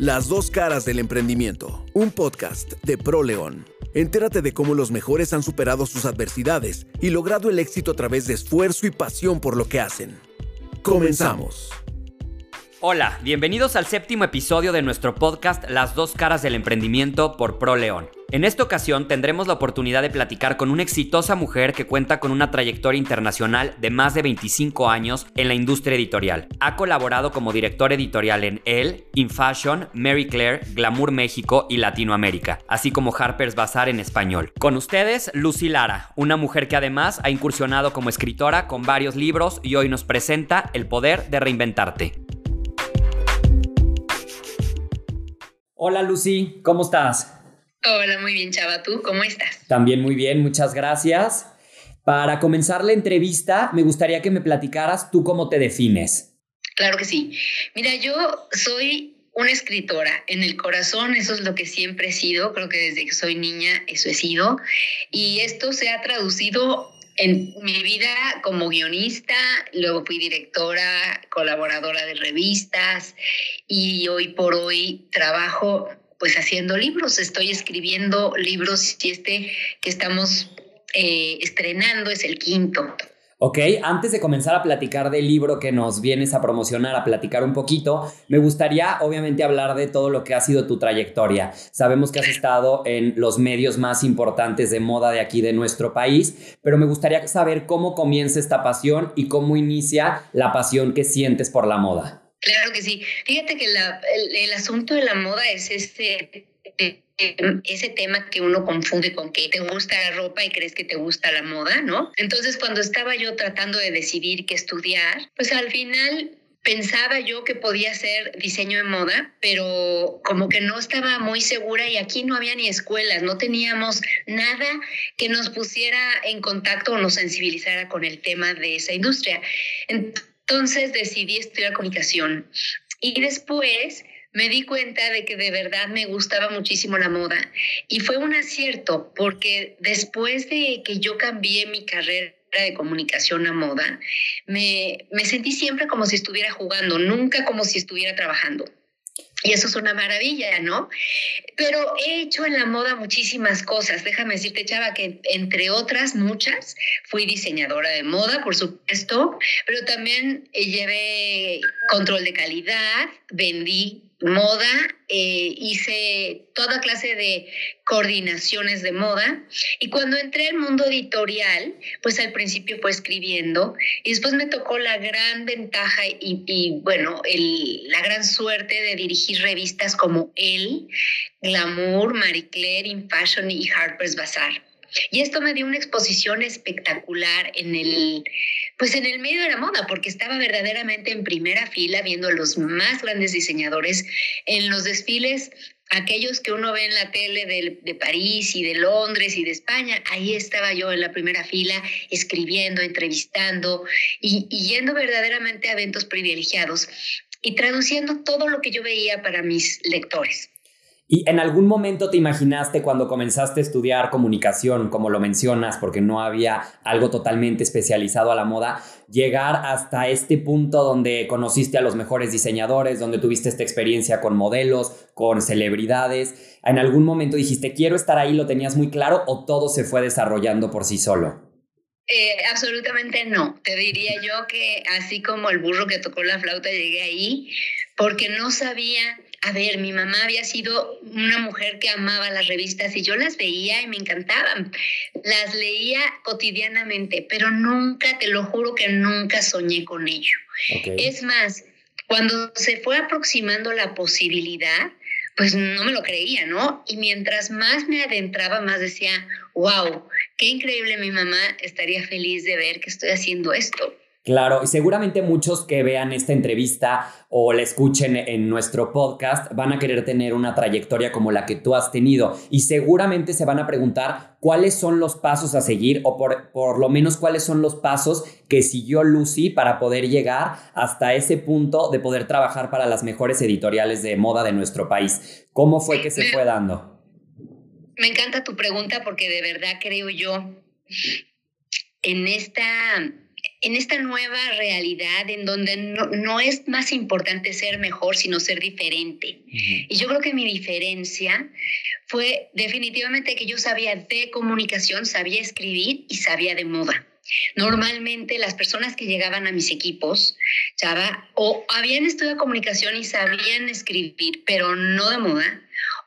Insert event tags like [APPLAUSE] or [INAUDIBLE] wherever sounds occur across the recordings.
Las dos caras del emprendimiento, un podcast de ProLeón. Entérate de cómo los mejores han superado sus adversidades y logrado el éxito a través de esfuerzo y pasión por lo que hacen. Comenzamos. Hola, bienvenidos al séptimo episodio de nuestro podcast Las dos caras del emprendimiento por ProLeón. En esta ocasión tendremos la oportunidad de platicar con una exitosa mujer que cuenta con una trayectoria internacional de más de 25 años en la industria editorial. Ha colaborado como director editorial en Elle, InFashion, Mary Claire, Glamour México y Latinoamérica, así como Harper's Bazaar en español. Con ustedes, Lucy Lara, una mujer que además ha incursionado como escritora con varios libros y hoy nos presenta El poder de reinventarte. Hola Lucy, ¿cómo estás? Hola, muy bien, Chava. ¿Tú cómo estás? También muy bien, muchas gracias. Para comenzar la entrevista, me gustaría que me platicaras tú cómo te defines. Claro que sí. Mira, yo soy una escritora en el corazón, eso es lo que siempre he sido, creo que desde que soy niña eso he sido, y esto se ha traducido en mi vida como guionista, luego fui directora, colaboradora de revistas y hoy por hoy trabajo pues haciendo libros, estoy escribiendo libros y este que estamos eh, estrenando es el quinto. Ok, antes de comenzar a platicar del libro que nos vienes a promocionar, a platicar un poquito, me gustaría obviamente hablar de todo lo que ha sido tu trayectoria. Sabemos que has estado en los medios más importantes de moda de aquí de nuestro país, pero me gustaría saber cómo comienza esta pasión y cómo inicia la pasión que sientes por la moda. Claro que sí. Fíjate que el, asunto de la moda es este, ese tema que uno confunde con que te gusta la ropa y crees que te gusta la moda, ¿no? Entonces, cuando estaba yo tratando de decidir qué estudiar, pues al final pensaba yo que podía ser diseño de moda, pero como que no estaba muy segura y aquí no había ni escuelas, no teníamos nada que nos pusiera en contacto o nos sensibilizara con el tema de esa industria. Entonces, entonces decidí estudiar comunicación y después me di cuenta de que de verdad me gustaba muchísimo la moda y fue un acierto porque después de que yo cambié mi carrera de comunicación a moda, me, me sentí siempre como si estuviera jugando, nunca como si estuviera trabajando. Y eso es una maravilla, ¿no? Pero he hecho en la moda muchísimas cosas. Déjame decirte, Chava, que entre otras muchas, fui diseñadora de moda, por supuesto, pero también eh, llevé control de calidad, vendí moda, eh, hice toda clase de coordinaciones de moda y cuando entré al mundo editorial, pues al principio fue escribiendo y después me tocó la gran ventaja y, bueno, el, la gran suerte de dirigir revistas como Elle, Glamour, Marie Claire, In Fashion y Harper's Bazaar. Y esto me dio una exposición espectacular en el, pues en el medio de la moda, porque estaba verdaderamente en primera fila viendo a los más grandes diseñadores en los desfiles, aquellos que uno ve en la tele de, de París y de Londres y de España. Ahí estaba yo en la primera fila escribiendo, entrevistando y, y yendo verdaderamente a eventos privilegiados y traduciendo todo lo que yo veía para mis lectores. ¿Y en algún momento te imaginaste cuando comenzaste a estudiar comunicación, como lo mencionas, porque no había algo totalmente especializado a la moda, llegar hasta este punto donde conociste a los mejores diseñadores, donde tuviste esta experiencia con modelos, con celebridades? ¿En algún momento dijiste, quiero estar ahí, lo tenías muy claro o todo se fue desarrollando por sí solo? Eh, absolutamente no. Te diría yo que así como el burro que tocó la flauta llegué ahí porque no sabía a ver, mi mamá había sido una mujer que amaba las revistas y yo las veía y me encantaban. Las leía cotidianamente, pero nunca, te lo juro que nunca soñé con ello. Es más, cuando se fue aproximando la posibilidad, pues no me lo creía, ¿no? Y mientras más me adentraba, más decía, wow, qué increíble mi mamá estaría feliz de ver que estoy haciendo esto. Claro, y seguramente muchos que vean esta entrevista o la escuchen en nuestro podcast van a querer tener una trayectoria como la que tú has tenido y seguramente se van a preguntar cuáles son los pasos a seguir o por, por lo menos cuáles son los pasos que siguió Lucy para poder llegar hasta ese punto de poder trabajar para las mejores editoriales de moda de nuestro país. ¿Cómo fue que se fue dando? Me encanta tu pregunta porque de verdad creo yo en esta en esta nueva realidad en donde no, es más importante ser mejor, sino ser diferente. Y yo creo que mi diferencia fue definitivamente que yo sabía de comunicación, sabía escribir y sabía de moda. Normalmente las personas que llegaban a mis equipos, Chava, o habían estudiado comunicación y sabían escribir, pero no de moda,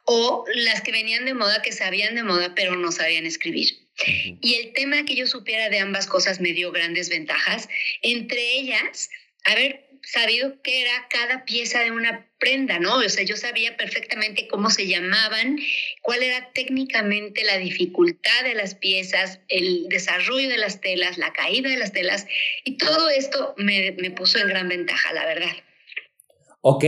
o las que venían de moda que sabían de moda, pero no sabían escribir. Y el tema que yo supiera de ambas cosas me dio grandes ventajas, entre ellas, haber sabido qué era cada pieza de una prenda, ¿no? O sea, yo sabía perfectamente cómo se llamaban, cuál era técnicamente la dificultad de las piezas, el desarrollo de las telas, la caída de las telas, y todo esto me, me puso en gran ventaja, la verdad. Ok,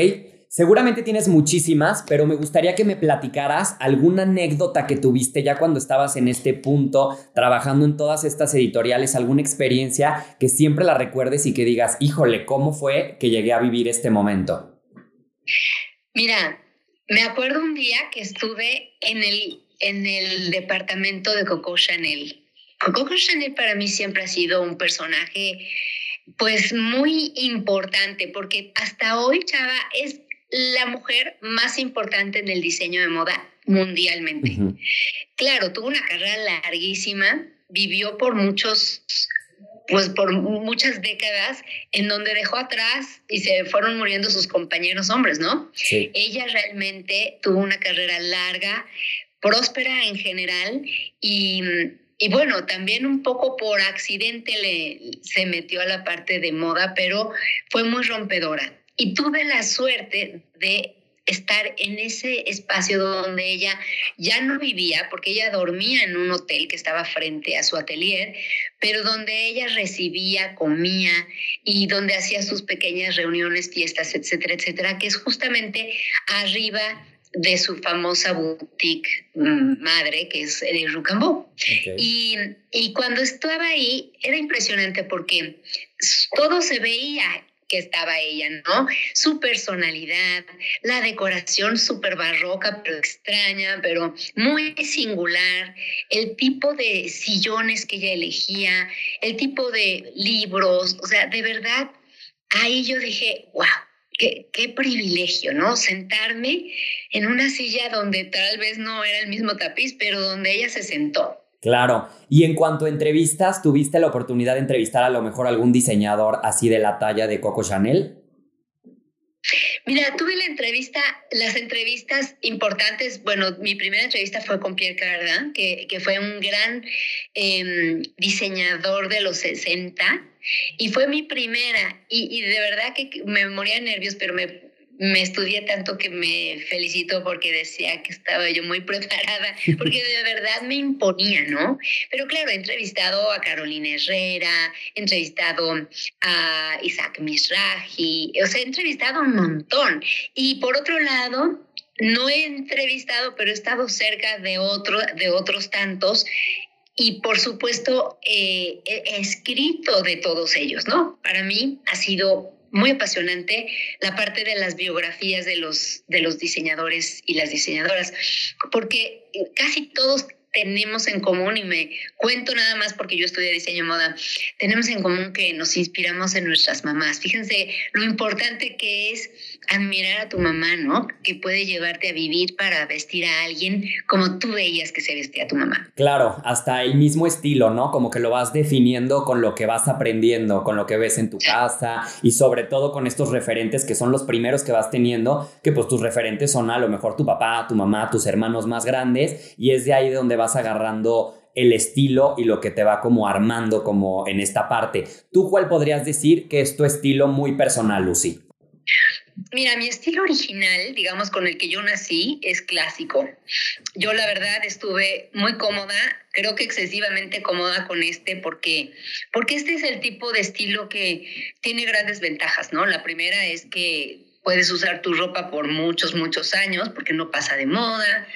Seguramente tienes muchísimas, pero me gustaría que me platicaras alguna anécdota que tuviste ya cuando estabas en este punto, trabajando en todas estas editoriales, alguna experiencia que siempre la recuerdes y que digas, híjole, ¿cómo fue que llegué a vivir este momento? Mira, me acuerdo un día que estuve en el, en el departamento de Coco Chanel. Coco Chanel para mí siempre ha sido un personaje pues muy importante porque hasta hoy Chava es la mujer más importante en el diseño de moda mundialmente. Claro, tuvo una carrera larguísima, vivió por muchos pues por muchas décadas en donde dejó atrás y se fueron muriendo sus compañeros hombres, ¿no? Ella realmente tuvo una carrera larga, próspera en general y, y bueno, también un poco por accidente le, se metió a la parte de moda, pero fue muy rompedora. Y tuve la suerte de estar en ese espacio donde ella ya no vivía, porque ella dormía en un hotel que estaba frente a su atelier, pero donde ella recibía, comía y donde hacía sus pequeñas reuniones, fiestas, etcétera, etcétera, que es justamente arriba de su famosa boutique mm, madre, que es el Rucambó. Y, y cuando estaba ahí, era impresionante porque todo se veía que estaba ella, ¿no? Su personalidad, la decoración súper barroca, pero extraña, pero muy singular, el tipo de sillones que ella elegía, el tipo de libros, o sea, de verdad, ahí yo dije, wow. Qué, qué privilegio, ¿no? Sentarme en una silla donde tal vez no era el mismo tapiz, pero donde ella se sentó. Claro. Y en cuanto a entrevistas, ¿tuviste la oportunidad de entrevistar a lo mejor algún diseñador así de la talla de Coco Chanel? Mira, tuve la entrevista, las entrevistas importantes, bueno, mi primera entrevista fue con Pierre Cardin, que, que fue un gran em, diseñador de los 60 y fue mi primera y, y de verdad que me moría de nervios, pero me me estudié tanto que me felicito porque decía que estaba yo muy [LAUGHS] preparada, porque de verdad me imponía, ¿no? Pero claro, he entrevistado a Carolina Herrera, he entrevistado a Isaac Mizrahi, o sea, he entrevistado un montón. Y por otro lado, no he entrevistado, pero he estado cerca de, otro, de otros tantos y por supuesto eh, he escrito de todos ellos, ¿no? Para mí ha sido muy apasionante la parte de las biografías de los, de los diseñadores y las diseñadoras, porque casi todos tenemos en común, y me cuento nada más porque yo estudié diseño moda, tenemos en común que nos inspiramos en nuestras mamás. Fíjense lo importante que es admirar a tu mamá, ¿no? Que puede llevarte a vivir para vestir a alguien como tú veías que se vestía a tu mamá. Claro, hasta el mismo estilo, ¿no? Como que lo vas definiendo con lo que vas aprendiendo, con lo que ves en tu casa y sobre todo con estos referentes que son los primeros que vas teniendo, que pues tus referentes son a lo mejor tu papá, tu mamá, tus hermanos más grandes y es de ahí de donde vas agarrando el estilo y lo que te va como armando como en esta parte. ¿Tú cuál podrías decir que es tu estilo muy personal, Lucy? Mira, mi estilo original, digamos, con el que yo nací, es clásico. Yo la verdad estuve muy cómoda, creo que excesivamente cómoda con este, porque, porque este es el tipo de estilo que tiene grandes ventajas, ¿no? La primera es que puedes usar tu ropa por muchos, muchos años, porque no pasa de moda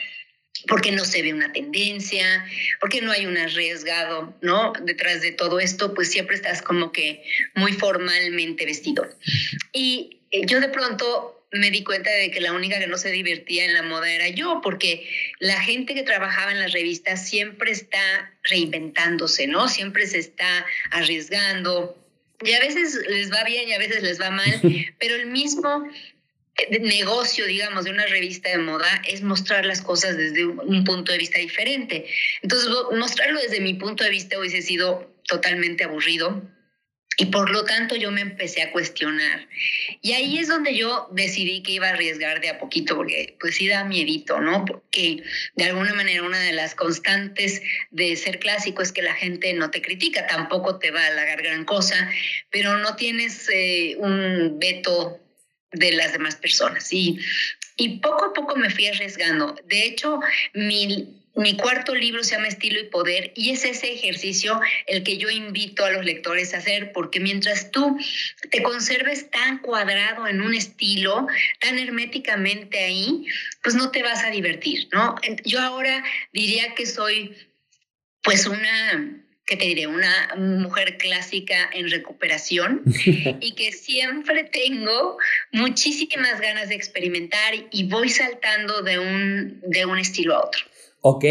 porque no se ve una tendencia, porque no hay un arriesgado, ¿no? Detrás de todo esto, pues siempre estás como que muy formalmente vestido. Y yo de pronto me di cuenta de que la única que no se divertía en la moda era yo, porque la gente que trabajaba en las revistas siempre está reinventándose, ¿no? Siempre se está arriesgando, Y a veces les va bien y a veces les va mal, [LAUGHS] pero el mismo eh, negocio, digamos, de una revista de moda es mostrar las cosas desde un punto de vista diferente. Entonces, mostrarlo desde mi punto de vista hubiese sido totalmente aburrido y por lo tanto yo me empecé a cuestionar. Y ahí es donde yo decidí que iba a arriesgar de a poquito, porque pues sí da miedito, ¿no? Porque de alguna manera una de las constantes de ser clásico es que la gente no te critica, tampoco te va a halagar gran cosa, pero no tienes eh, un veto de las demás personas. Y, y poco a poco me fui arriesgando. De hecho, mi mi cuarto libro se llama Estilo y Poder y es ese ejercicio el que yo invito a los lectores a hacer, porque mientras tú te conserves tan cuadrado en un estilo, tan herméticamente ahí, pues no te vas a divertir, ¿no? Yo ahora diría que soy pues una ¿qué te diré? Una mujer clásica en recuperación [LAUGHS] y que siempre tengo muchísimas ganas de experimentar y voy saltando de un, de un estilo a otro. ¿Ok?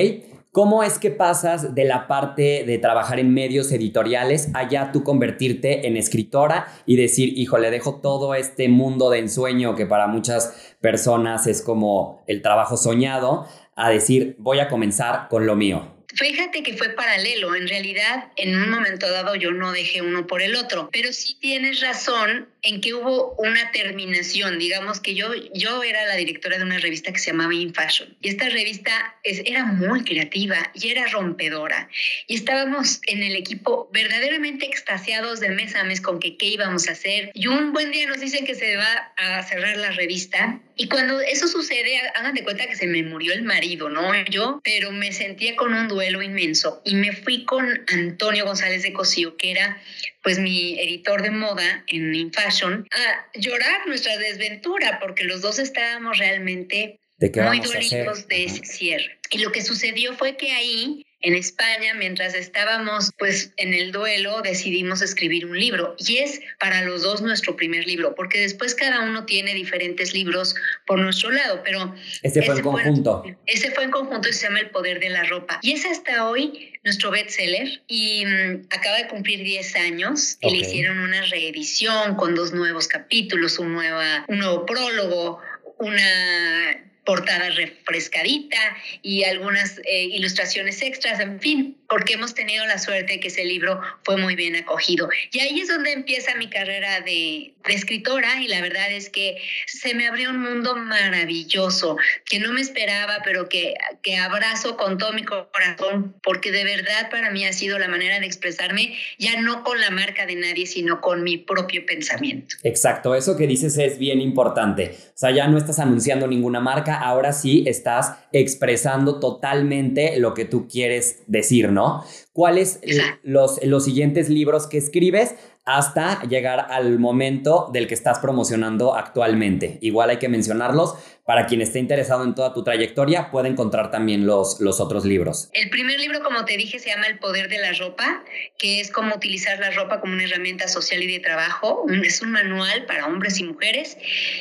¿Cómo es que pasas de la parte de trabajar en medios editoriales allá tú convertirte en escritora y decir, hijo, le dejo todo este mundo de ensueño que para muchas personas es como el trabajo soñado, a decir, voy a comenzar con lo mío? Fíjate que fue paralelo. En realidad, en un momento dado yo no dejé uno por el otro, pero sí tienes razón en que hubo una terminación. Digamos que yo, yo era la directora de una revista que se llamaba In Fashion y esta revista es, era muy creativa y era rompedora. Y estábamos en el equipo verdaderamente extasiados de mes a mes con que qué íbamos a hacer. Y un buen día nos dicen que se va a cerrar la revista. Y cuando eso sucede, hagan de cuenta que se me murió el marido, ¿no? Yo, pero me sentía con un duelo inmenso. Y me fui con Antonio González de Cosío, que era pues mi editor de moda en InFashion, a llorar nuestra desventura, porque los dos estábamos realmente muy dolidos de ese cierre. Y lo que sucedió fue que ahí en España, mientras estábamos pues en el duelo, decidimos escribir un libro y es para los dos nuestro primer libro, porque después cada uno tiene diferentes libros por nuestro lado, pero ese fue en conjunto. ese fue en conjunto y se llama El poder de la ropa. Y es hasta hoy nuestro bestseller y mm, acaba de cumplir 10 años y le hicieron una reedición con dos nuevos capítulos, un, nueva, un nuevo prólogo, una portada refrescadita y algunas eh, ilustraciones extras, en fin, porque hemos tenido la suerte de que ese libro fue muy bien acogido. Y ahí es donde empieza mi carrera de, escritora y la verdad es que se me abrió un mundo maravilloso que no me esperaba, pero que, que abrazo con todo mi corazón, porque de verdad para mí ha sido la manera de expresarme, ya no con la marca de nadie, sino con mi propio pensamiento. Exacto, eso que dices es bien importante. O sea, ya no estás anunciando ninguna marca, ahora sí estás expresando totalmente lo que tú quieres decir, ¿no? ¿Cuáles los, los siguientes libros que escribes hasta llegar al momento del que estás promocionando actualmente? Igual hay que mencionarlos. Para quien esté interesado en toda tu trayectoria, puede encontrar también los, los otros libros. El primer libro, como te dije, se llama El Poder de la Ropa, que es cómo utilizar la ropa como una herramienta social y de trabajo. Es un manual para hombres y mujeres.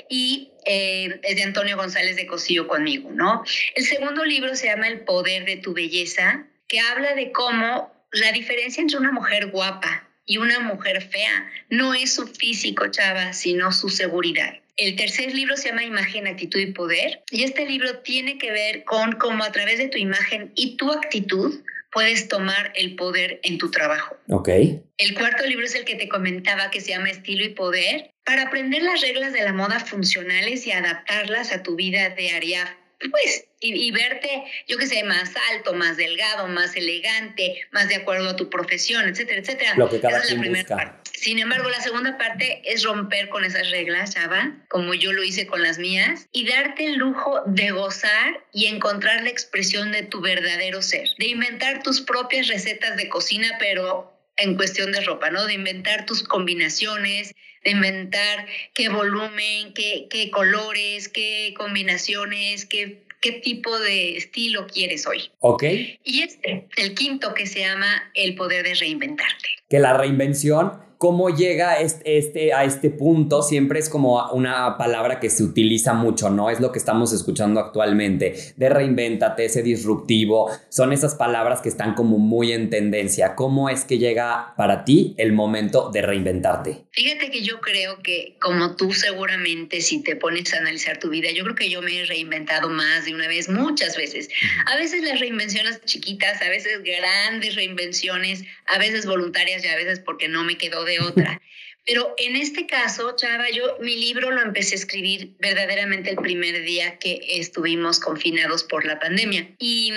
Y eh, es de Antonio González de Cosío conmigo, ¿no? El segundo libro se llama El Poder de tu Belleza, que habla de cómo la diferencia entre una mujer guapa y una mujer fea no es su físico, chava, sino su seguridad. El tercer libro se llama Imagen, Actitud y Poder y este libro tiene que ver con cómo a través de tu imagen y tu actitud puedes tomar el poder en tu trabajo. Ok. El cuarto libro es el que te comentaba que se llama Estilo y Poder para aprender las reglas de la moda funcionales y adaptarlas a tu vida diaria pues, y, verte, yo qué sé, más alto, más delgado, más elegante, más de acuerdo a tu profesión, etcétera, etcétera. Lo que cada Esa es la primera parte. Sin embargo, la segunda parte es romper con esas reglas, Chava, como yo lo hice con las mías, y darte el lujo de gozar y encontrar la expresión de tu verdadero ser, de inventar tus propias recetas de cocina, pero en cuestión de ropa, ¿no? De inventar tus combinaciones, de inventar qué volumen, qué, qué colores, qué combinaciones, qué, qué tipo de estilo quieres hoy. Ok. Y este, el quinto que se llama el poder de reinventarte. Que la reinvención cómo llega este, este, a este punto siempre es como una palabra que se utiliza mucho, ¿no? Es lo que estamos escuchando actualmente, de reinvéntate, ese disruptivo, son esas palabras que están como muy en tendencia. ¿Cómo es que llega para ti el momento de reinventarte? Fíjate que yo creo que como tú seguramente si te pones a analizar tu vida, yo creo que yo me he reinventado más de una vez, muchas veces. A veces las reinvenciones chiquitas, a veces grandes reinvenciones, a veces voluntarias y a veces porque no me quedó de otra. Pero en este caso, Chava, yo mi libro lo empecé a escribir verdaderamente el primer día que estuvimos confinados por la pandemia. Y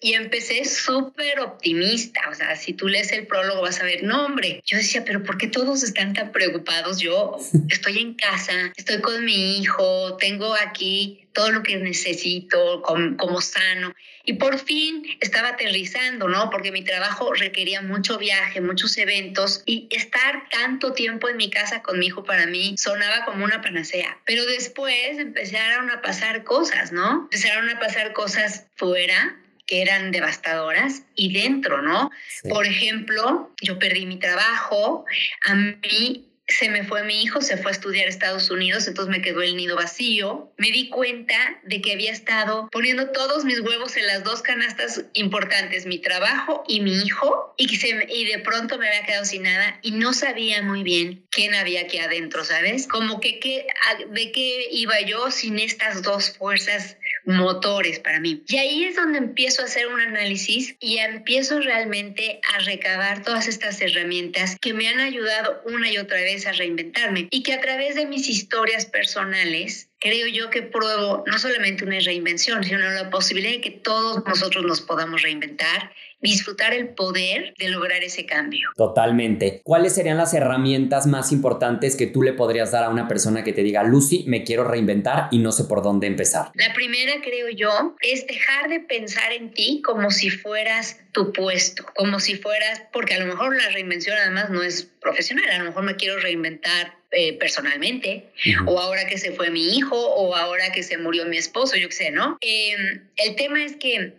y empecé súper optimista. O sea, si tú lees el prólogo vas a ver, no, hombre. Yo decía, pero ¿por qué todos están tan preocupados? Yo estoy en casa, estoy con mi hijo, tengo aquí todo lo que necesito como, sano. Y por fin estaba aterrizando, ¿no? Porque mi trabajo requería mucho viaje, muchos eventos y estar tanto tiempo en mi casa con mi hijo para mí sonaba como una panacea. Pero después empezaron a pasar cosas, ¿no? Empezaron a pasar cosas fuera que eran devastadoras y dentro, ¿no? Por ejemplo, yo perdí mi trabajo, a mí se me fue mi hijo, se fue a estudiar a Estados Unidos, entonces me quedó el nido vacío. Me di cuenta de que había estado poniendo todos mis huevos en las dos canastas importantes, mi trabajo y mi hijo, y, se, y de pronto me había quedado sin nada y no sabía muy bien quién había aquí adentro, ¿sabes? Como que, que de qué iba yo sin estas dos fuerzas motores para mí. Y ahí es donde empiezo a hacer un análisis y empiezo realmente a recabar todas estas herramientas que me han ayudado una y otra vez a reinventarme y que a través de mis historias personales creo yo que pruebo no solamente una reinvención, sino la posibilidad de que todos nosotros nos podamos reinventar disfrutar el poder de lograr ese cambio. Totalmente. ¿Cuáles serían las herramientas más importantes que tú le podrías dar a una persona que te diga, Lucy, me quiero reinventar y no sé por dónde empezar? La primera, creo yo, es dejar de pensar en ti como si fueras tu puesto, como si fueras, porque a lo mejor la reinvención además no es profesional, a lo mejor me quiero reinventar eh, personalmente, o ahora que se fue mi hijo, o ahora que se murió mi esposo, yo qué sé, ¿no? Em, el tema es que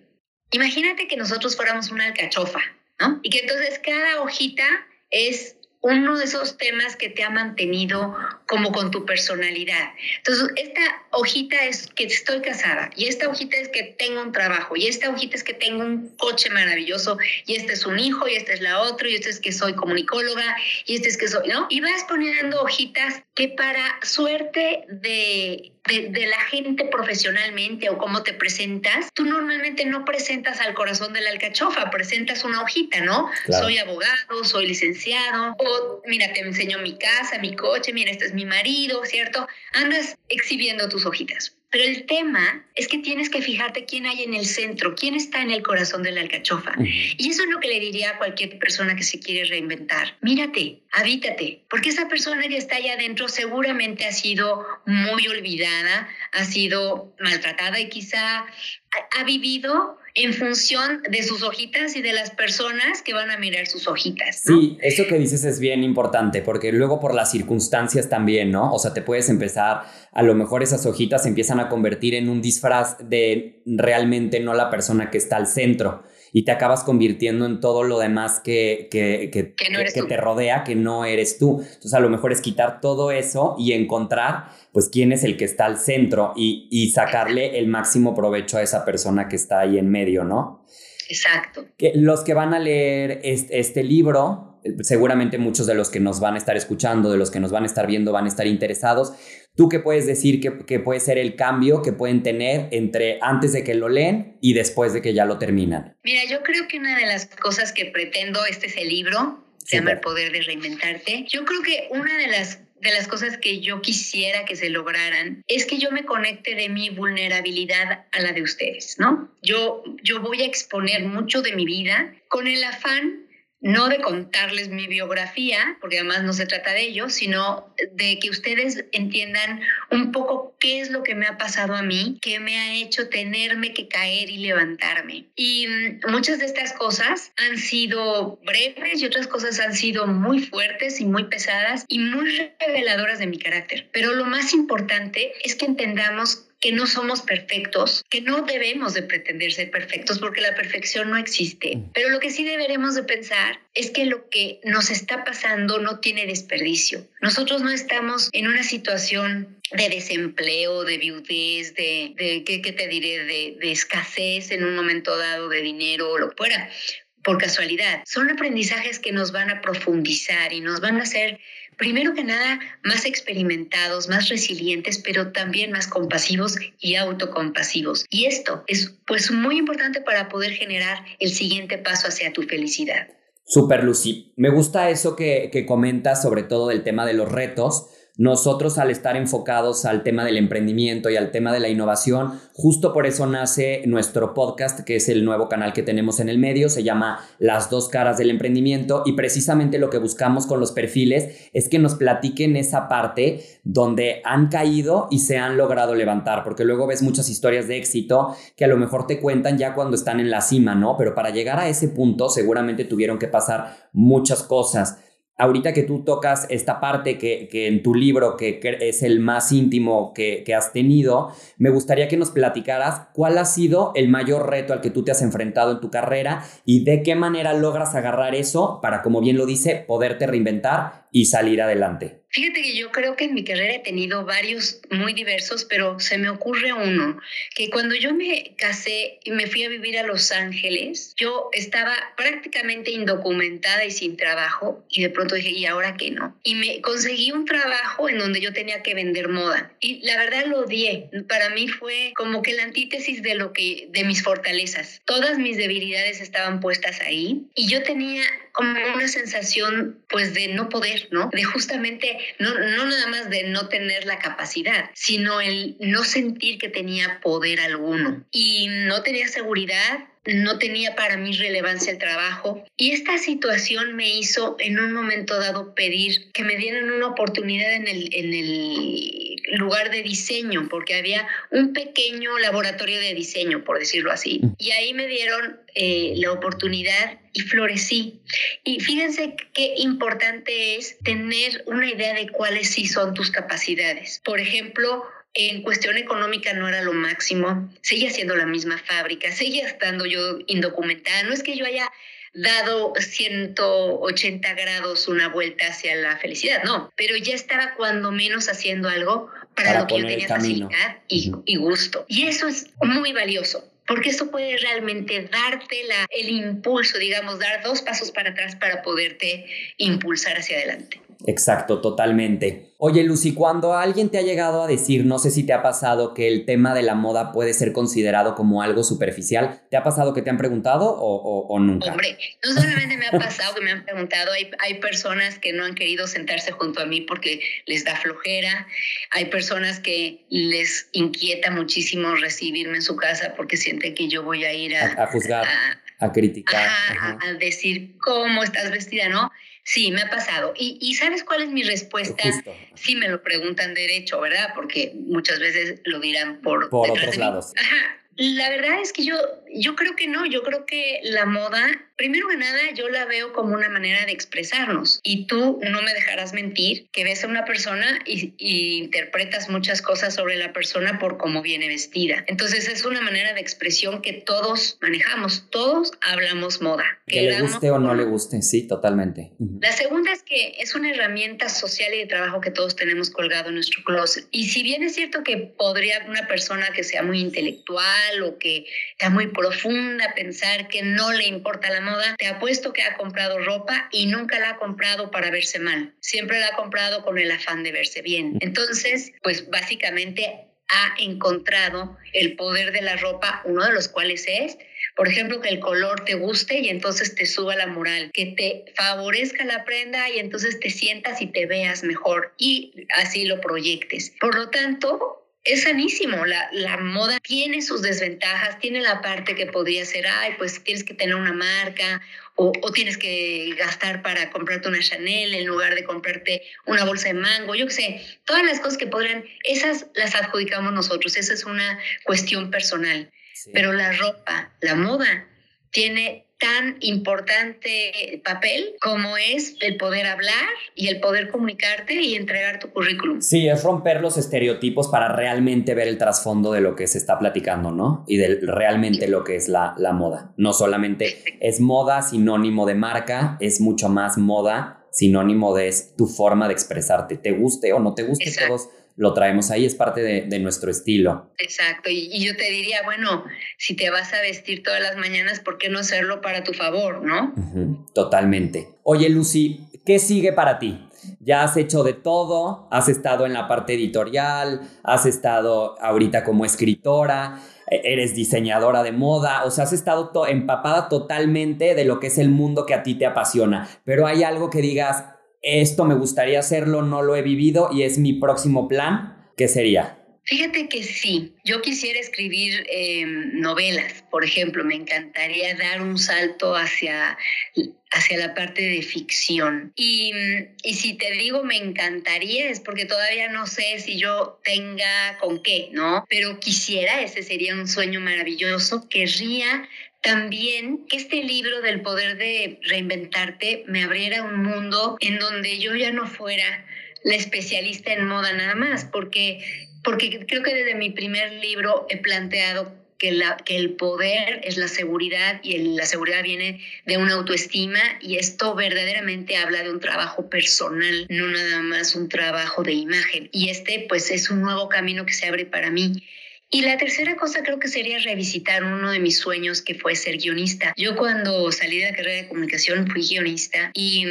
Imagínate que nosotros fuéramos una alcachofa, ¿no? Y que entonces cada hojita es uno de esos temas que te ha mantenido como con tu personalidad. Entonces, esta hojita es que estoy casada y esta hojita es que tengo un trabajo y esta hojita es que tengo un coche maravilloso y este es un hijo y este es la otra y este es que soy comunicóloga y este es que soy, ¿no? Y vas poniendo hojitas que para suerte de de, la gente profesionalmente o cómo te presentas, tú normalmente no presentas al corazón de la alcachofa, presentas una hojita, ¿no? Soy abogado, soy licenciado, o mira, te enseño mi casa, mi coche, mira, este es mi marido, ¿cierto? Andas exhibiendo tus hojitas. Pero el tema es que tienes que fijarte quién hay en el centro, quién está en el corazón de la alcachofa. Y eso es lo que le diría a cualquier persona que se quiere reinventar. Mírate, habítate, porque esa persona que está allá adentro seguramente ha sido muy olvidada, ha sido maltratada y quizá ha, vivido en función de sus hojitas y de las personas que van a mirar sus hojitas. Sí, eso que dices es bien importante, porque luego por las circunstancias también, ¿no? O sea, te puedes empezar, a lo mejor esas hojitas se empiezan a convertir en un disfraz de realmente no la persona que está al centro y te acabas convirtiendo en todo lo demás que, que, que, que te rodea, que no eres tú. Entonces a lo mejor es quitar todo eso y encontrar pues quién es el que está al centro y, y sacarle el máximo provecho a esa persona que está ahí en medio, ¿no? Exacto. Que los que van a leer este, este libro, seguramente muchos de los que nos van a estar escuchando, de los que nos van a estar viendo, van a estar interesados. ¿Tú qué puedes decir que, puede ser el cambio que pueden tener entre antes de que lo leen y después de que ya lo terminan? Mira, yo creo que una de las cosas que pretendo, este es el libro, se llama El Poder de Reinventarte. Yo creo que una de las de las cosas que yo quisiera que se lograran es que yo me conecte de mi vulnerabilidad a la de ustedes, ¿no? Yo, yo voy a exponer mucho de mi vida con el afán no de contarles mi biografía, porque además no se trata de ello, sino de que ustedes entiendan un poco qué es lo que me ha pasado a mí, qué me ha hecho tenerme que caer y levantarme. Y mm, muchas de estas cosas han sido breves y otras cosas han sido muy fuertes y muy pesadas y muy reveladoras de mi carácter. Pero lo más importante es que entendamos que no somos perfectos, que no debemos de pretender ser perfectos porque la perfección no existe. Mm. Pero lo que sí deberemos de pensar es que lo que nos está pasando no tiene desperdicio. Nosotros no estamos en una situación de desempleo, de viudez, de, de ¿qué, te diré?, de, de escasez en un momento dado de dinero o lo que fuera por casualidad. Son aprendizajes que nos van a profundizar y nos van a hacer, primero que nada, más experimentados, más resilientes, pero también más compasivos y autocompasivos. Y esto es pues muy importante para poder generar el siguiente paso hacia tu felicidad. Super Lucy, me gusta eso que, que comentas sobre todo del tema de los retos nosotros al estar enfocados al tema del emprendimiento y al tema de la innovación, justo por eso nace nuestro podcast, que es el nuevo canal que tenemos en el medio, se llama Las dos caras del emprendimiento y precisamente lo que buscamos con los perfiles es que nos platiquen esa parte donde han caído y se han logrado levantar, porque luego ves muchas historias de éxito que a lo mejor te cuentan ya cuando están en la cima, ¿no? Pero para llegar a ese punto seguramente tuvieron que pasar muchas cosas ahorita que tú tocas esta parte que, en tu libro, que, es el más íntimo que, que, has tenido, me gustaría que nos platicaras cuál ha sido el mayor reto al que tú te has enfrentado en tu carrera y de qué manera logras agarrar eso para, como bien lo dice, poderte reinventar y salir adelante. Fíjate que yo creo que en mi carrera he tenido varios muy diversos, pero se me ocurre uno, que cuando yo me casé y me fui a vivir a Los Ángeles, yo estaba prácticamente indocumentada y sin trabajo y de pronto dije, ¿y ahora qué no? Y me conseguí un trabajo en donde yo tenía que vender moda y la verdad lo odié. Para mí fue como que la antítesis de lo que de mis fortalezas. Todas mis debilidades estaban puestas ahí y yo tenía como una sensación pues de no poder, ¿no? De justamente, no, no nada más de no tener la capacidad, sino el no sentir que tenía poder alguno. Y no tenía seguridad, no tenía para mí relevancia el trabajo y esta situación me hizo en un momento dado pedir que me dieran una oportunidad en el, en el lugar de diseño, porque había un pequeño laboratorio de diseño, por decirlo así. Mm. Y ahí me dieron eh, la oportunidad y florecí. Y fíjense qué importante es tener una idea de cuáles sí son tus capacidades. Por ejemplo, en cuestión económica no era lo máximo, seguía siendo la misma fábrica, seguía estando yo indocumentada, no es que yo haya dado 180 grados una vuelta hacia la felicidad, no, pero ya estaba cuando menos haciendo algo para, lo que yo tenía facilidad y, y gusto. Y eso es muy valioso porque eso puede realmente darte la, el impulso, digamos, dar dos pasos para atrás para poderte impulsar hacia adelante. Exacto, totalmente. Oye, Lucy, cuando alguien te ha llegado a decir, no sé si te ha pasado que el tema de la moda puede ser considerado como algo superficial, ¿te ha pasado que te han preguntado o, nunca? Hombre, no solamente me ha pasado que me han preguntado, hay, hay personas que no han querido sentarse junto a mí porque les da flojera, hay personas que les inquieta muchísimo recibirme en su casa porque sienten que yo voy a ir a, juzgar. A, criticar. a decir cómo estás vestida, ¿no? Sí, me ha pasado. ¿Y, sabes cuál es mi respuesta? Sí me lo preguntan derecho, ¿verdad? Porque muchas veces lo dirán por, por otros lados. Ajá. La verdad es que yo, yo creo que no, yo creo que la moda, primero que nada, yo la veo como una manera de expresarnos y tú no me dejarás mentir que ves a una persona y, interpretas muchas cosas sobre la persona por cómo viene vestida. Entonces es una manera de expresión que todos manejamos, todos hablamos moda. Que, le guste o no le guste, sí, totalmente. La segunda es que es una herramienta social y de trabajo que todos tenemos colgado en nuestro closet. Y si bien es cierto que podría una persona que sea muy intelectual, o que está muy profunda, pensar que no le importa la moda, te apuesto que ha comprado ropa y nunca la ha comprado para verse mal. Siempre la ha comprado con el afán de verse bien. Entonces, pues básicamente ha encontrado el poder de la ropa, uno de los cuales es por ejemplo, que el color te guste y entonces te suba la moral, que te favorezca la prenda y entonces te sientas y te veas mejor y así lo proyectes. Por lo tanto, es sanísimo. La, la, moda tiene sus desventajas, tiene la parte que podría ser, ay, pues tienes que tener una marca o, o, tienes que gastar para comprarte una Chanel en lugar de comprarte una bolsa de mango, yo qué sé, todas las cosas que podrían, esas las adjudicamos nosotros, esa es una cuestión personal. Pero la ropa, la moda, tiene tan importante papel como es el poder hablar y el poder comunicarte y entregar tu currículum. Sí, es romper los estereotipos para realmente ver el trasfondo de lo que se está platicando, ¿no? Y de realmente lo que es la, la moda. No solamente es moda sinónimo de marca, es mucho más moda sinónimo de es tu forma de expresarte. Te guste o no te guste, todos lo traemos ahí, es parte de, nuestro estilo. Exacto, y, yo te diría, bueno, si te vas a vestir todas las mañanas, ¿por qué no hacerlo para tu favor, no? totalmente. Oye, Lucy, ¿qué sigue para ti? Ya has hecho de todo, has estado en la parte editorial, has estado ahorita como escritora, eres diseñadora de moda, o sea, has estado empapada totalmente de lo que es el mundo que a ti te apasiona, pero hay algo que digas, esto me gustaría hacerlo, no lo he vivido y es mi próximo plan, ¿qué sería? Fíjate que sí, yo quisiera escribir em, novelas, por ejemplo, me encantaría dar un salto hacia, hacia la parte de ficción. Y, y, si te digo me encantaría es porque todavía no sé si yo tenga con qué, ¿no? Pero quisiera, ese sería un sueño maravilloso, querría también que este libro del poder de reinventarte me abriera un mundo en donde yo ya no fuera la especialista en moda nada más, porque, porque creo que desde mi primer libro he planteado que, la, el poder es la seguridad y la seguridad viene de una autoestima y esto verdaderamente habla de un trabajo personal, no nada más un trabajo de imagen. Y este pues es un nuevo camino que se abre para mí. Y la tercera cosa creo que sería revisitar uno de mis sueños que fue ser guionista. Yo cuando salí de la carrera de comunicación fui guionista y,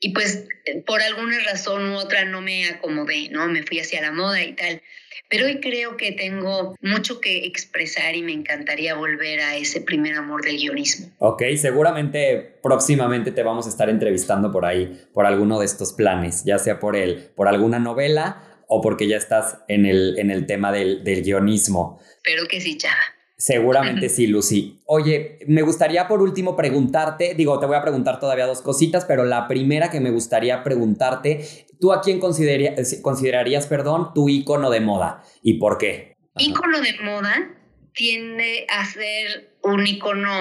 y pues por alguna razón u otra no me acomodé, ¿no? Me fui hacia la moda y tal. Pero hoy creo que tengo mucho que expresar y me encantaría volver a ese primer amor del guionismo. Ok, seguramente próximamente te vamos a estar entrevistando por ahí, por alguno de estos planes, ya sea por él, por alguna novela o porque ya estás en el, en el tema del, del guionismo. Espero que sí, Chava. Seguramente sí, Lucy. Oye, me gustaría por último preguntarte, digo, te voy a preguntar todavía dos cositas, pero la primera que me gustaría preguntarte, ¿tú a quién considerarías, perdón, tu ícono de moda y por qué? Ícono de moda tiende a ser un ícono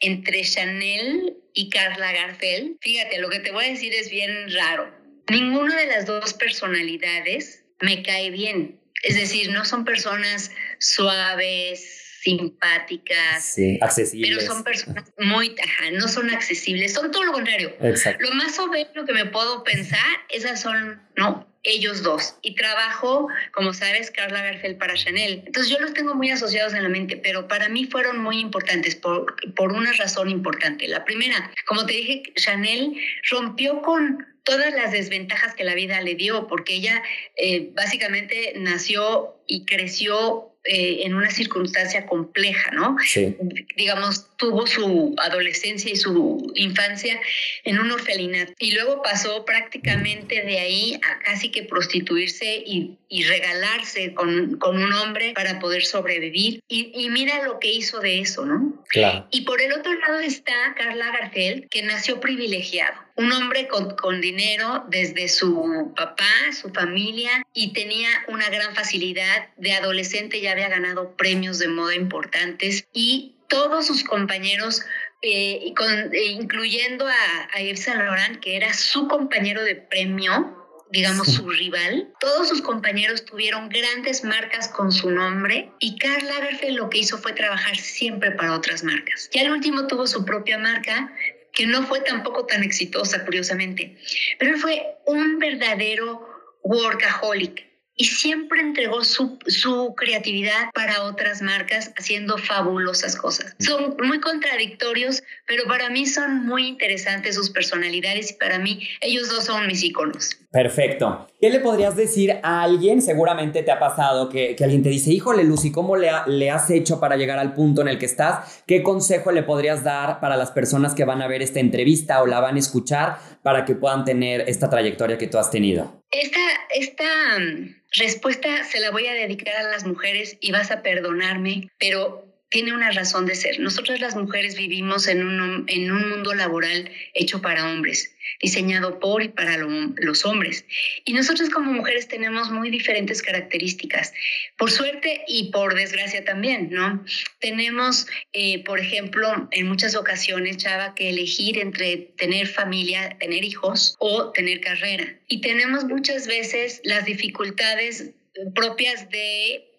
entre Chanel y Carla Garfeld. Fíjate, lo que te voy a decir es bien raro. Ninguna de las dos personalidades me cae bien. Es decir, no son personas suaves, simpáticas, accesibles. Pero son personas muy, ajá, no son accesibles, son todo lo contrario. Exacto. Lo más obvio que me puedo pensar, esas son, no, ellos dos. Y trabajo, como sabes, Carla Garfeld para Chanel. Entonces yo los tengo muy asociados en la mente, pero para mí fueron muy importantes por, por una razón importante. La primera, como te dije, Chanel rompió con todas las desventajas que la vida le dio, porque ella eh, básicamente nació y creció eh, en una circunstancia compleja, ¿no? Sí. Digamos, tuvo su adolescencia y su infancia en un orfelinato y luego pasó prácticamente de ahí a casi que prostituirse y, y regalarse con, con, un hombre para poder sobrevivir. Y, y, mira lo que hizo de eso, ¿no? Claro. Y por el otro lado está Carla Garfeld, que nació privilegiado un hombre con, con, dinero desde su papá, su familia, y tenía una gran facilidad. De adolescente ya había ganado premios de moda importantes y todos sus compañeros, eh, eh, incluyendo a, a Yves Saint Laurent, que era su compañero de premio, digamos, su rival. Todos sus compañeros tuvieron grandes marcas con su nombre y Karl Lagerfeld lo que hizo fue trabajar siempre para otras marcas. Ya el último tuvo su propia marca, que no fue tampoco tan exitosa, curiosamente, pero fue un verdadero workaholic y siempre entregó su, su, creatividad para otras marcas haciendo fabulosas cosas. Son muy contradictorios, pero para mí son muy interesantes sus personalidades y para mí ellos dos son mis íconos. Perfecto. ¿Qué le podrías decir a alguien? Seguramente te ha pasado que, que alguien te dice, híjole Lucy, ¿cómo le, le, has hecho para llegar al punto en el que estás? ¿Qué consejo le podrías dar para las personas que van a ver esta entrevista o la van a escuchar para que puedan tener esta trayectoria que tú has tenido? Esta, esta mm, respuesta se la voy a dedicar a las mujeres y vas a perdonarme, pero tiene una razón de ser. Nosotras las mujeres vivimos en un, en un mundo laboral hecho para hombres, diseñado por y para los hombres. Y nosotros como mujeres tenemos muy diferentes características, por suerte y por desgracia también, ¿no? Tenemos, eh, por ejemplo, en muchas ocasiones, Chava, que elegir entre tener familia, tener hijos o tener carrera. Y tenemos muchas veces las dificultades propias de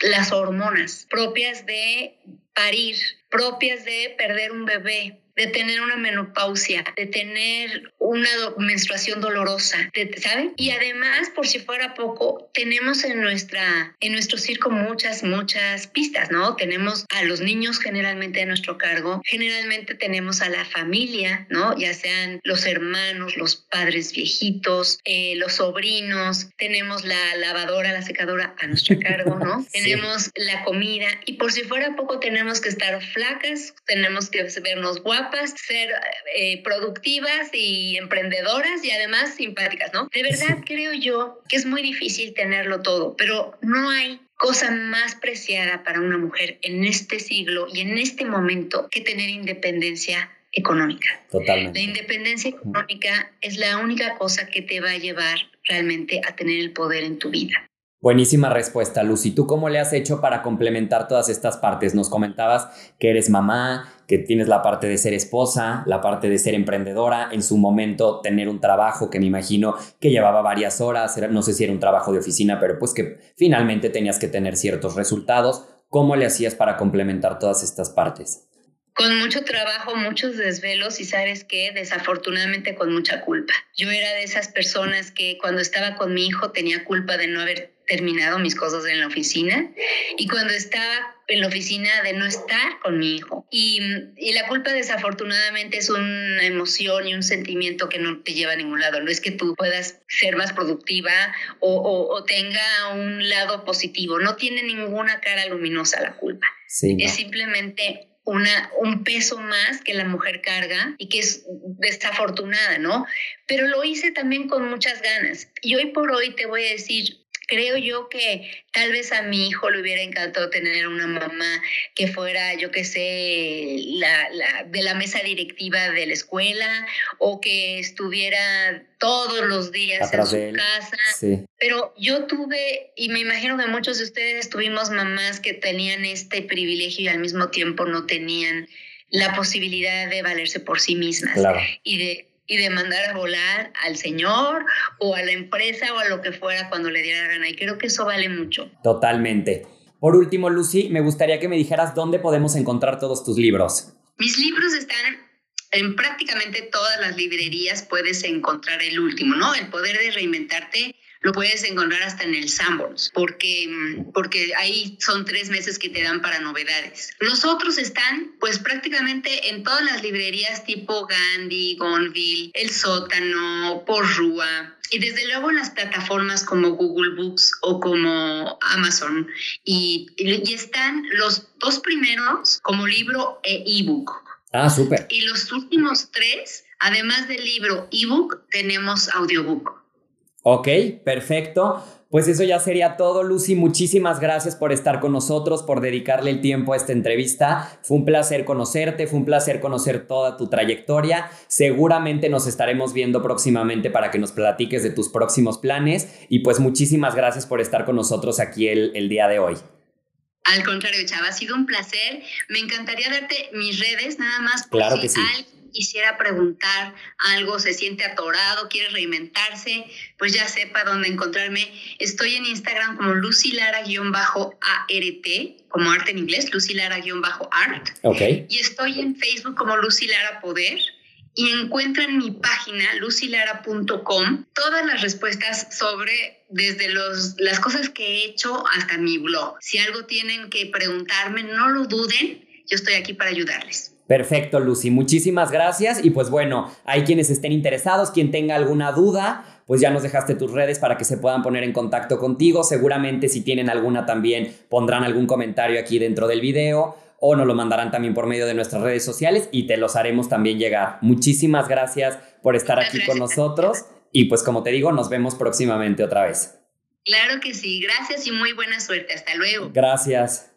las hormonas propias de parir, propias de perder un bebé, de tener una menopausia, de tener una menstruación dolorosa, ¿saben? Y además, por si fuera poco, tenemos en, nuestra, en nuestro circo muchas, muchas pistas, ¿no? Tenemos a los niños generalmente a nuestro cargo, generalmente tenemos a la familia, ¿no? Ya sean los hermanos, los padres viejitos, eh, los sobrinos, tenemos la lavadora, la secadora a nuestro cargo, ¿no? [LAUGHS] Tenemos la comida y por si fuera poco tenemos que estar flacas, tenemos que vernos guapas, ser eh, productivas y emprendedoras y además simpáticas, ¿no? De verdad creo yo que es muy difícil tenerlo todo, pero no hay cosa más preciada para una mujer en este siglo y en este momento que tener independencia económica. Totalmente. La independencia económica es la única cosa que te va a llevar realmente a tener el poder en tu vida. Buenísima respuesta, Lucy. ¿Tú cómo le has hecho para complementar todas estas partes? Nos comentabas que eres mamá, que tienes la parte de ser esposa, la parte de ser emprendedora, en su momento tener un trabajo que me imagino que llevaba varias horas, no sé si era un trabajo de oficina, pero pues que finalmente tenías que tener ciertos resultados. ¿Cómo le hacías para complementar todas estas partes? Con mucho trabajo, muchos desvelos y sabes que desafortunadamente con mucha culpa. Yo era de esas personas que cuando estaba con mi hijo tenía culpa de no haber terminado mis cosas en la oficina y cuando estaba en la oficina de no estar con mi hijo. Y, y, la culpa desafortunadamente es una emoción y un sentimiento que no te lleva a ningún lado. No es que tú puedas ser más productiva o, o, o tenga un lado positivo. No tiene ninguna cara luminosa la culpa. Sí, Es simplemente una, un peso más que la mujer carga y que es desafortunada, ¿no? Pero lo hice también con muchas ganas. Y hoy por hoy te voy a decir, creo yo que tal vez a mi hijo le hubiera encantado tener una mamá que fuera, yo qué sé, la, la, de la mesa directiva de la escuela o que estuviera todos los días en su casa. Pero yo tuve, y me imagino que muchos de ustedes tuvimos mamás que tenían este privilegio y al mismo tiempo no tenían la posibilidad de valerse por sí mismas y de y de mandar a volar al señor o a la empresa o a lo que fuera cuando le diera gana. Y creo que eso vale mucho. Totalmente. Por último, Lucy, me gustaría que me dijeras dónde podemos encontrar todos tus libros. Mis libros están en prácticamente todas las librerías, puedes encontrar el último, ¿no? El poder de reinventarte lo puedes encontrar hasta en el Sanborns, porque, mm, porque ahí son tres meses que te dan para novedades. Los otros están pues prácticamente en todas las librerías tipo Gandhi, Gonville, El Sótano, Porrúa, y desde luego en las plataformas como Google Books o como Amazon. Y, y están los dos primeros como libro e ebook. Ah, súper. Y los últimos tres, además del libro ebook, tenemos audiobook. Ok, perfecto. Pues eso ya sería todo, Lucy. Muchísimas gracias por estar con nosotros, por dedicarle el tiempo a esta entrevista. Fue un placer conocerte, fue un placer conocer toda tu trayectoria. Seguramente nos estaremos viendo próximamente para que nos platiques de tus próximos planes. Y pues muchísimas gracias por estar con nosotros aquí el, el día de hoy. Al contrario, Chava, ha sido un placer. Me encantaría darte mis redes, nada más. Por claro que sí quisiera preguntar algo, se siente atorado, quiere reinventarse, pues ya sepa dónde encontrarme. Estoy en Instagram como lucilara-art, como arte en inglés, lucilara-art. Ok. Y estoy en Facebook como Lucilara Poder. Y encuentran en mi página lucilara.com todas las respuestas sobre desde los, las cosas que he hecho hasta mi blog. Si algo tienen que preguntarme, no lo duden, yo estoy aquí para ayudarles. Perfecto, Lucy. Muchísimas gracias. Y pues bueno, hay quienes estén interesados, quien tenga alguna duda, pues ya nos dejaste tus redes para que se puedan poner en contacto contigo. Seguramente si tienen alguna también pondrán algún comentario aquí dentro del video o nos lo mandarán también por medio de nuestras redes sociales y te los haremos también llegar. Muchísimas gracias por estar aquí con nosotros y pues como te digo, nos vemos próximamente otra vez. Claro que sí, gracias y muy buena suerte. Hasta luego. Gracias.